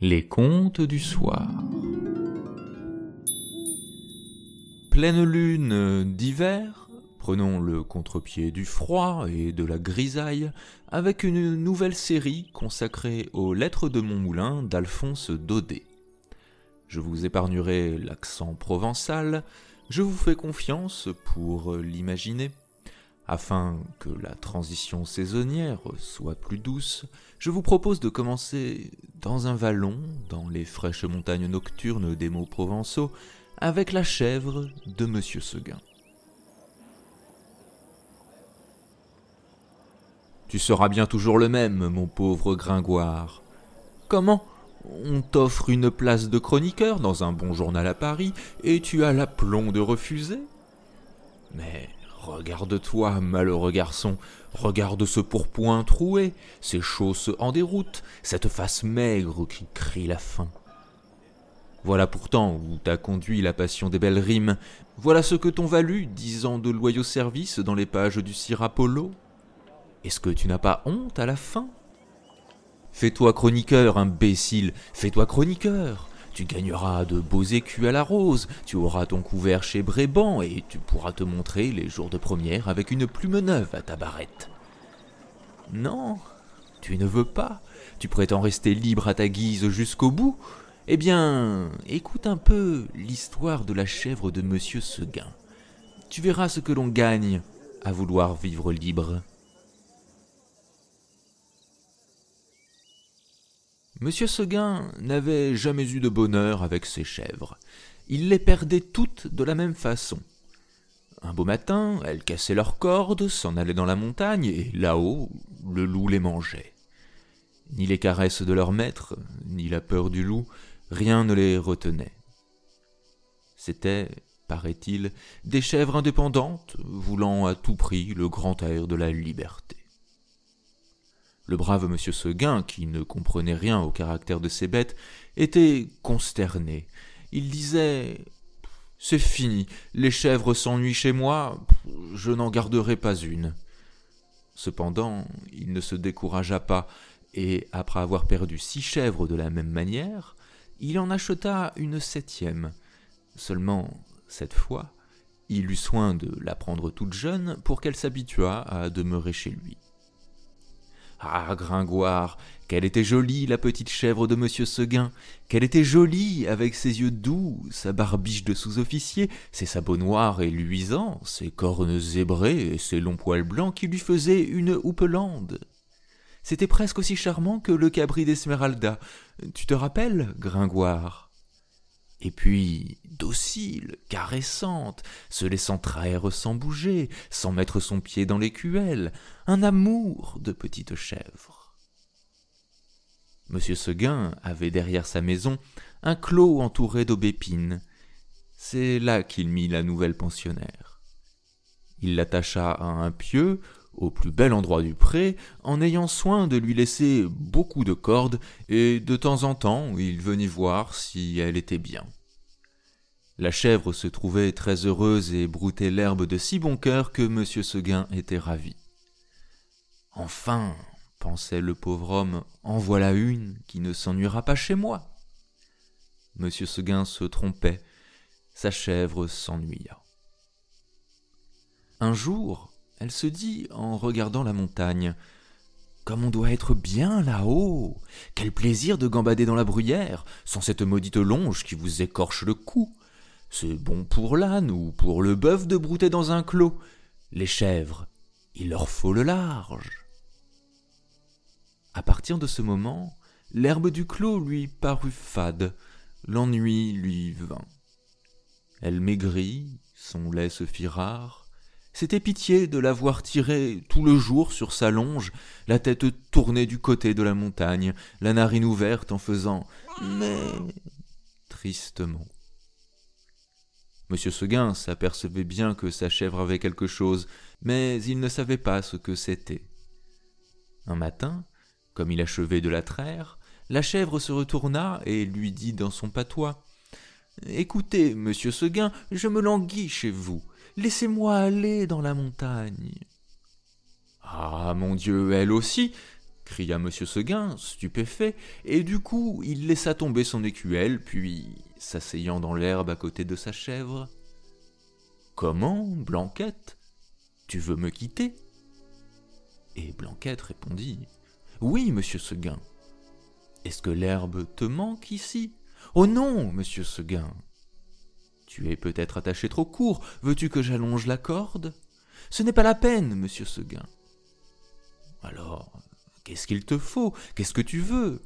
Les contes du soir. Pleine lune d'hiver, prenons le contre-pied du froid et de la grisaille avec une nouvelle série consacrée aux lettres de mon moulin d'Alphonse Daudet. Je vous épargnerai l'accent provençal, je vous fais confiance pour l'imaginer. Afin que la transition saisonnière soit plus douce, je vous propose de commencer dans un vallon, dans les fraîches montagnes nocturnes des mots provençaux, avec la chèvre de Monsieur Seguin. Tu seras bien toujours le même, mon pauvre Gringoire. Comment On t'offre une place de chroniqueur dans un bon journal à Paris, et tu as l'aplomb de refuser? Mais Regarde-toi, malheureux garçon, regarde ce pourpoint troué, ces chausses en déroute, cette face maigre qui crie la faim. Voilà pourtant où t'a conduit la passion des belles rimes, voilà ce que t'ont valu dix ans de loyaux services dans les pages du Sir Apollo. Est-ce que tu n'as pas honte à la fin Fais-toi chroniqueur, imbécile, fais-toi chroniqueur. Tu gagneras de beaux écus à la rose, tu auras ton couvert chez Bréban et tu pourras te montrer les jours de première avec une plume neuve à ta barrette. Non, tu ne veux pas, tu prétends rester libre à ta guise jusqu'au bout. Eh bien, écoute un peu l'histoire de la chèvre de Monsieur Seguin. Tu verras ce que l'on gagne à vouloir vivre libre. Monsieur Seguin n'avait jamais eu de bonheur avec ses chèvres. Il les perdait toutes de la même façon. Un beau matin, elles cassaient leurs cordes, s'en allaient dans la montagne, et là-haut, le loup les mangeait. Ni les caresses de leur maître, ni la peur du loup, rien ne les retenait. C'étaient, paraît-il, des chèvres indépendantes, voulant à tout prix le grand air de la liberté. Le brave monsieur Seguin, qui ne comprenait rien au caractère de ces bêtes, était consterné. Il disait C'est fini, les chèvres s'ennuient chez moi, je n'en garderai pas une. Cependant, il ne se découragea pas, et après avoir perdu six chèvres de la même manière, il en acheta une septième. Seulement, cette fois, il eut soin de la prendre toute jeune pour qu'elle s'habituât à demeurer chez lui. Ah, Gringoire, qu'elle était jolie, la petite chèvre de monsieur Seguin, qu'elle était jolie, avec ses yeux doux, sa barbiche de sous-officier, ses sabots noirs et luisants, ses cornes zébrées et ses longs poils blancs qui lui faisaient une houppelande. C'était presque aussi charmant que le cabri d'Esmeralda. Tu te rappelles, Gringoire? Et puis docile, caressante, se laissant traire sans bouger, sans mettre son pied dans l'écuelle, un amour de petite chèvre. Monsieur Seguin avait derrière sa maison un clos entouré d'aubépines. C'est là qu'il mit la nouvelle pensionnaire. Il l'attacha à un pieu au plus bel endroit du pré, en ayant soin de lui laisser beaucoup de cordes, et de temps en temps il venait voir si elle était bien. La chèvre se trouvait très heureuse et broutait l'herbe de si bon cœur que M. Seguin était ravi. Enfin, pensait le pauvre homme, en voilà une qui ne s'ennuiera pas chez moi. M. Seguin se trompait, sa chèvre s'ennuya. Un jour, elle se dit en regardant la montagne. Comme on doit être bien là-haut. Quel plaisir de gambader dans la bruyère, sans cette maudite longe qui vous écorche le cou. C'est bon pour l'âne ou pour le bœuf de brouter dans un clos. Les chèvres, il leur faut le large. À partir de ce moment, l'herbe du clos lui parut fade, l'ennui lui vint. Elle maigrit, son lait se fit rare, c'était pitié de la voir tout le jour sur sa longe, la tête tournée du côté de la montagne, la narine ouverte en faisant mais tristement. Monsieur Seguin s'apercevait bien que sa chèvre avait quelque chose, mais il ne savait pas ce que c'était. Un matin, comme il achevait de la traire, la chèvre se retourna et lui dit dans son patois Écoutez, monsieur Seguin, je me languis chez vous. Laissez-moi aller dans la montagne. Ah, mon Dieu, elle aussi cria M. Seguin, stupéfait, et du coup il laissa tomber son écuelle, puis, s'asseyant dans l'herbe à côté de sa chèvre. Comment, Blanquette? Tu veux me quitter? Et Blanquette répondit. Oui, monsieur Seguin. Est-ce que l'herbe te manque ici? Oh non, monsieur Seguin. Tu es peut-être attaché trop court. Veux-tu que j'allonge la corde? Ce n'est pas la peine, monsieur Seguin. Alors, qu'est-ce qu'il te faut? Qu'est-ce que tu veux?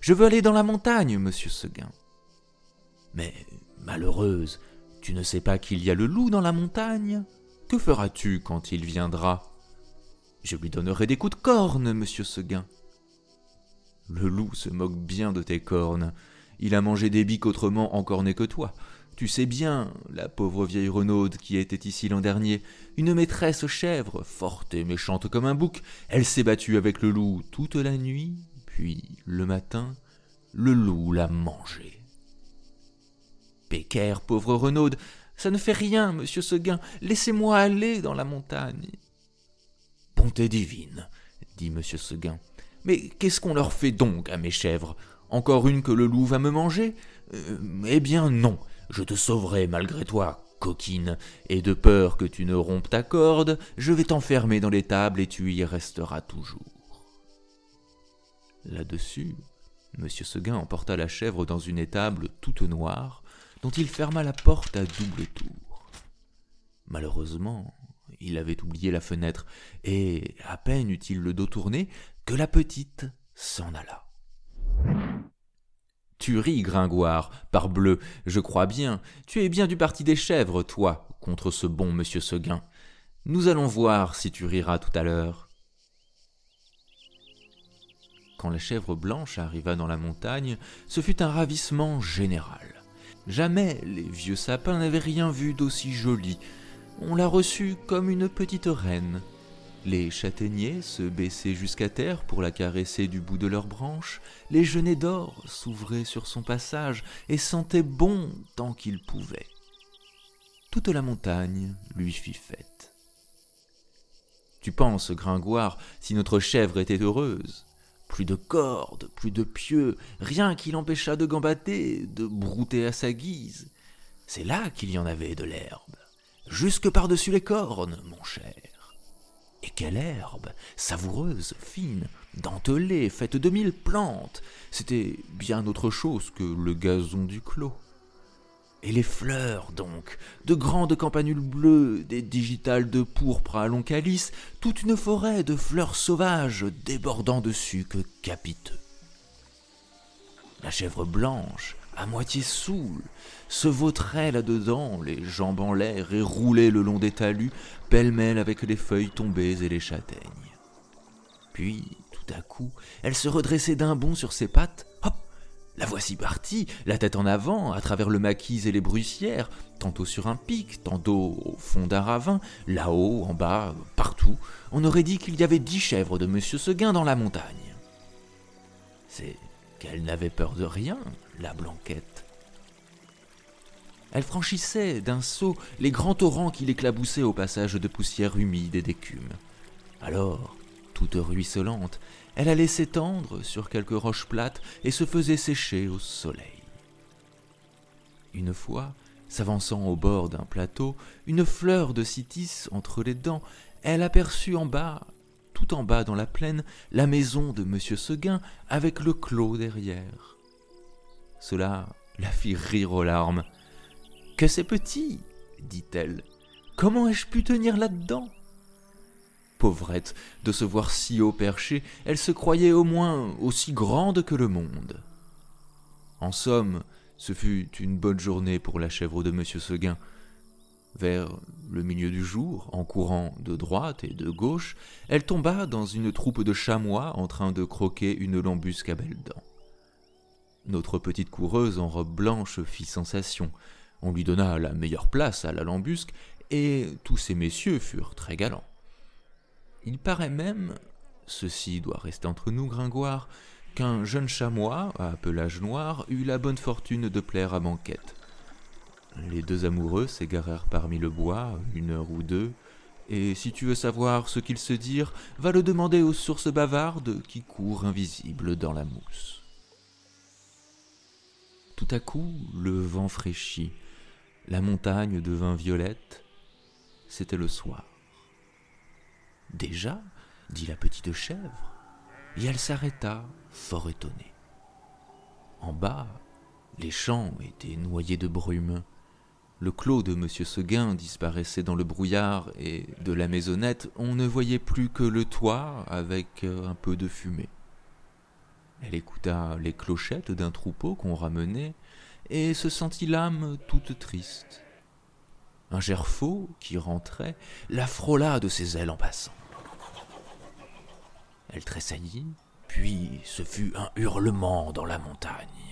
Je veux aller dans la montagne, monsieur Seguin. Mais, malheureuse, tu ne sais pas qu'il y a le loup dans la montagne? Que feras-tu quand il viendra? Je lui donnerai des coups de corne, monsieur Seguin. Le loup se moque bien de tes cornes. Il a mangé des biques autrement encornées que toi. Tu sais bien, la pauvre vieille Renaude qui était ici l'an dernier, une maîtresse chèvre, forte et méchante comme un bouc, elle s'est battue avec le loup toute la nuit, puis le matin, le loup l'a mangée. Pécaire, pauvre Renaude, ça ne fait rien, monsieur Seguin, laissez-moi aller dans la montagne. Bonté divine, dit monsieur Seguin. Mais qu'est-ce qu'on leur fait donc à mes chèvres? Encore une que le loup va me manger? Euh, Eh bien non, je te sauverai malgré toi, coquine, et de peur que tu ne rompes ta corde, je vais t'enfermer dans l'étable et tu y resteras toujours. Là-dessus, M. Seguin emporta la chèvre dans une étable toute noire, dont il ferma la porte à double tour. Malheureusement, il avait oublié la fenêtre, et à peine eut-il le dos tourné que la petite s'en alla. Tu ris, Gringoire, parbleu, je crois bien. Tu es bien du parti des chèvres, toi, contre ce bon monsieur Seguin. Nous allons voir si tu riras tout à l'heure. Quand la chèvre blanche arriva dans la montagne, ce fut un ravissement général. Jamais les vieux sapins n'avaient rien vu d'aussi joli. On la reçut comme une petite reine. Les châtaigniers se baissaient jusqu'à terre pour la caresser du bout de leurs branches, les genêts d'or s'ouvraient sur son passage et sentaient bon tant qu'ils pouvaient. Toute la montagne lui fit fête. Tu penses, Gringoire, si notre chèvre était heureuse? Plus de cordes, plus de pieux, rien qui l'empêchât de gambater, de brouter à sa guise. C'est là qu'il y en avait de l'herbe, jusque par-dessus les cornes, mon cher. Et quelle herbe, savoureuse, fine, dentelée, faite de mille plantes. C'était bien autre chose que le gazon du clos. Et les fleurs, donc, de grandes campanules bleues, des digitales de pourpre à long calice, toute une forêt de fleurs sauvages débordant dessus que capiteux. La chèvre blanche, à moitié saoule, se vautrait là-dedans, les jambes en l'air et roulait le long des talus, pêle-mêle avec les feuilles tombées et les châtaignes. Puis, tout à coup, elle se redressait d'un bond sur ses pattes. Hop La voici partie, la tête en avant, à travers le maquis et les brussières, tantôt sur un pic, tantôt au fond d'un ravin, là-haut, en bas, partout. On aurait dit qu'il y avait dix chèvres de Monsieur Seguin dans la montagne. C'est qu'elle n'avait peur de rien, la blanquette. Elle franchissait d'un saut les grands torrents qui l'éclaboussaient au passage de poussière humide et d'écume. Alors, toute ruisselante, elle allait s'étendre sur quelques roches plates et se faisait sécher au soleil. Une fois, s'avançant au bord d'un plateau, une fleur de cytis entre les dents, elle aperçut en bas, tout en bas dans la plaine, la maison de M. Seguin avec le clos derrière. Cela la fit rire aux larmes. Que c'est petit, dit-elle. Comment ai-je pu tenir là-dedans? Pauvrette, de se voir si haut perché, elle se croyait au moins aussi grande que le monde. En somme, ce fut une bonne journée pour la chèvre de monsieur Seguin. Vers le milieu du jour, en courant de droite et de gauche, elle tomba dans une troupe de chamois en train de croquer une lambusque à belles dents. Notre petite coureuse en robe blanche fit sensation. On lui donna la meilleure place à la lambusque, et tous ces messieurs furent très galants. Il paraît même, ceci doit rester entre nous, Gringoire, qu'un jeune chamois, à pelage noir, eut la bonne fortune de plaire à Banquette. Les deux amoureux s'égarèrent parmi le bois une heure ou deux, et si tu veux savoir ce qu'ils se dirent, va le demander aux sources bavardes qui courent invisibles dans la mousse. Tout à coup, le vent fraîchit, la montagne devint violette, c'était le soir. Déjà dit la petite chèvre, et elle s'arrêta, fort étonnée. En bas, les champs étaient noyés de brume. Le clos de M. Seguin disparaissait dans le brouillard et de la maisonnette on ne voyait plus que le toit avec euh, un peu de fumée. Elle écouta les clochettes d'un troupeau qu'on ramenait et se sentit l'âme toute triste. Un gerfaut qui rentrait la frôla de ses ailes en passant. Elle tressaillit, puis ce fut un hurlement dans la montagne.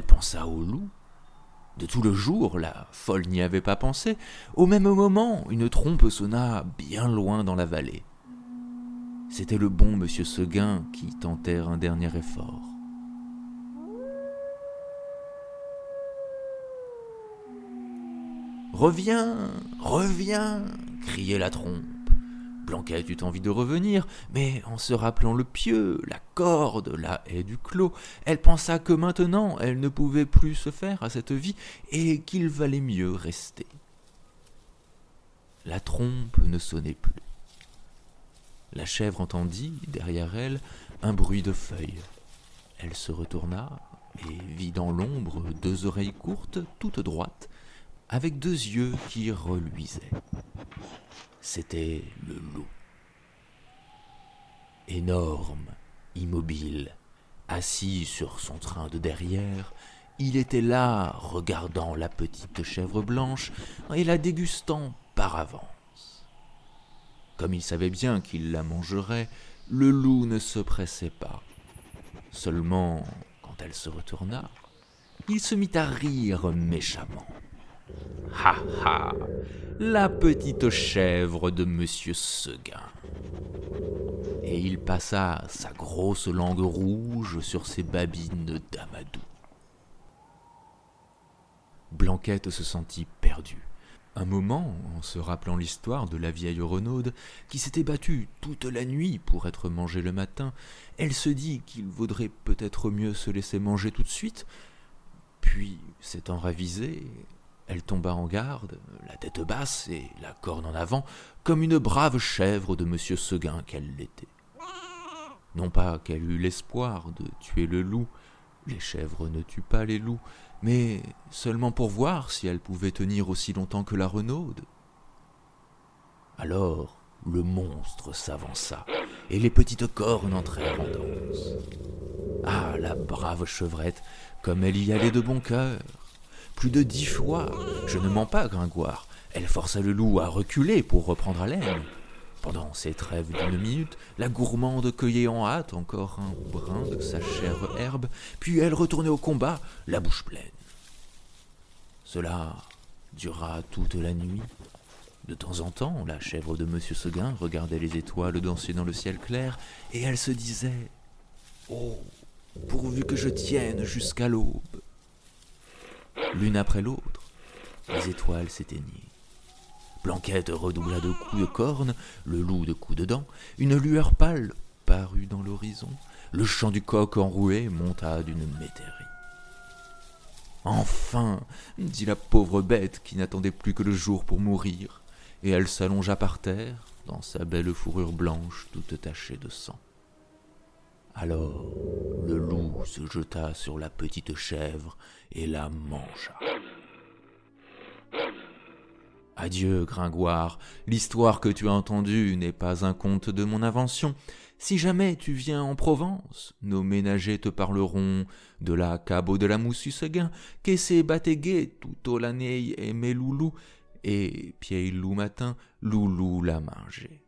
Elle pensa au loup. De tout le jour, la folle n'y avait pas pensé. Au même moment, une trompe sonna bien loin dans la vallée. C'était le bon monsieur Seguin qui tentait un dernier effort. Reviens, reviens, criait la trompe. Blanquette eut envie de revenir, mais en se rappelant le pieu, la corde, la haie du clos, elle pensa que maintenant elle ne pouvait plus se faire à cette vie et qu'il valait mieux rester. La trompe ne sonnait plus. La chèvre entendit, derrière elle, un bruit de feuilles. Elle se retourna et vit dans l'ombre deux oreilles courtes, toutes droites, avec deux yeux qui reluisaient. C'était le loup. Énorme, immobile, assis sur son train de derrière, il était là, regardant la petite chèvre blanche et la dégustant par avance. Comme il savait bien qu'il la mangerait, le loup ne se pressait pas. Seulement, quand elle se retourna, il se mit à rire méchamment. Ha ha La petite chèvre de Monsieur Seguin. Et il passa sa grosse langue rouge sur ses babines d'amadou. Blanquette se sentit perdue. Un moment, en se rappelant l'histoire de la vieille Renaude, qui s'était battue toute la nuit pour être mangée le matin, elle se dit qu'il vaudrait peut-être mieux se laisser manger tout de suite. Puis, s'étant ravisée, elle tomba en garde, la tête basse et la corne en avant, comme une brave chèvre de monsieur Seguin qu'elle l'était. Non pas qu'elle eût l'espoir de tuer le loup, les chèvres ne tuent pas les loups, mais seulement pour voir si elle pouvait tenir aussi longtemps que la renaude. Alors le monstre s'avança, et les petites cornes entrèrent en danse. Ah, la brave chevrette, comme elle y allait de bon cœur plus de dix fois. Je ne mens pas, Gringoire. Elle força le loup à reculer pour reprendre haleine. Pendant ces trêves d'une minute, la gourmande cueillait en hâte encore un brin de sa chère herbe, puis elle retournait au combat, la bouche pleine. Cela dura toute la nuit. De temps en temps, la chèvre de Monsieur Seguin regardait les étoiles danser dans le ciel clair, et elle se disait Oh, pourvu que je tienne jusqu'à l'aube l'une après l'autre. Les étoiles s'éteignaient. Blanquette redoubla de coups de corne, le loup de coups de dents, une lueur pâle parut dans l'horizon, le chant du coq enroué monta d'une métairie. Enfin, dit la pauvre bête qui n'attendait plus que le jour pour mourir, et elle s'allongea par terre, dans sa belle fourrure blanche toute tachée de sang. Alors le loup se jeta sur la petite chèvre et la mangea. Adieu, Gringoire, l'histoire que tu as entendue n'est pas un conte de mon invention. Si jamais tu viens en Provence, nos ménagers te parleront de la cabot de la moussu seguin, qu'est batégué tout au l'année et mes loulous, et pied loup matin, loulou la manger.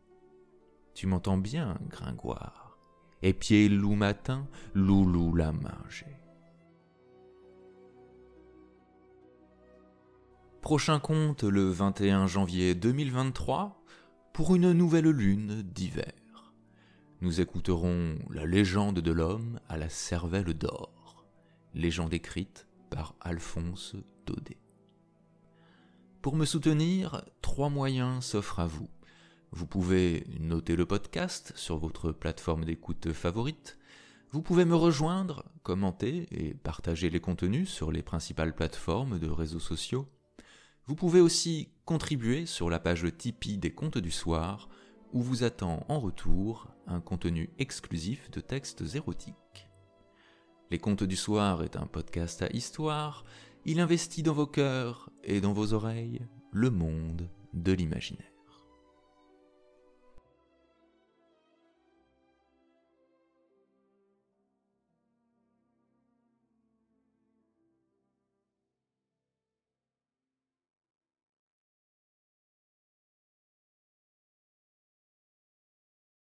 Tu m'entends bien, Gringoire? Et loup matin, loulou la manger. Prochain conte le 21 janvier 2023 pour une nouvelle lune d'hiver. Nous écouterons la légende de l'homme à la cervelle d'or, légende écrite par Alphonse Daudet. Pour me soutenir, trois moyens s'offrent à vous. Vous pouvez noter le podcast sur votre plateforme d'écoute favorite. Vous pouvez me rejoindre, commenter et partager les contenus sur les principales plateformes de réseaux sociaux. Vous pouvez aussi contribuer sur la page Tipeee des Contes du Soir, où vous attend en retour un contenu exclusif de textes érotiques. Les Contes du Soir est un podcast à histoire, il investit dans vos cœurs et dans vos oreilles le monde de l'imaginaire.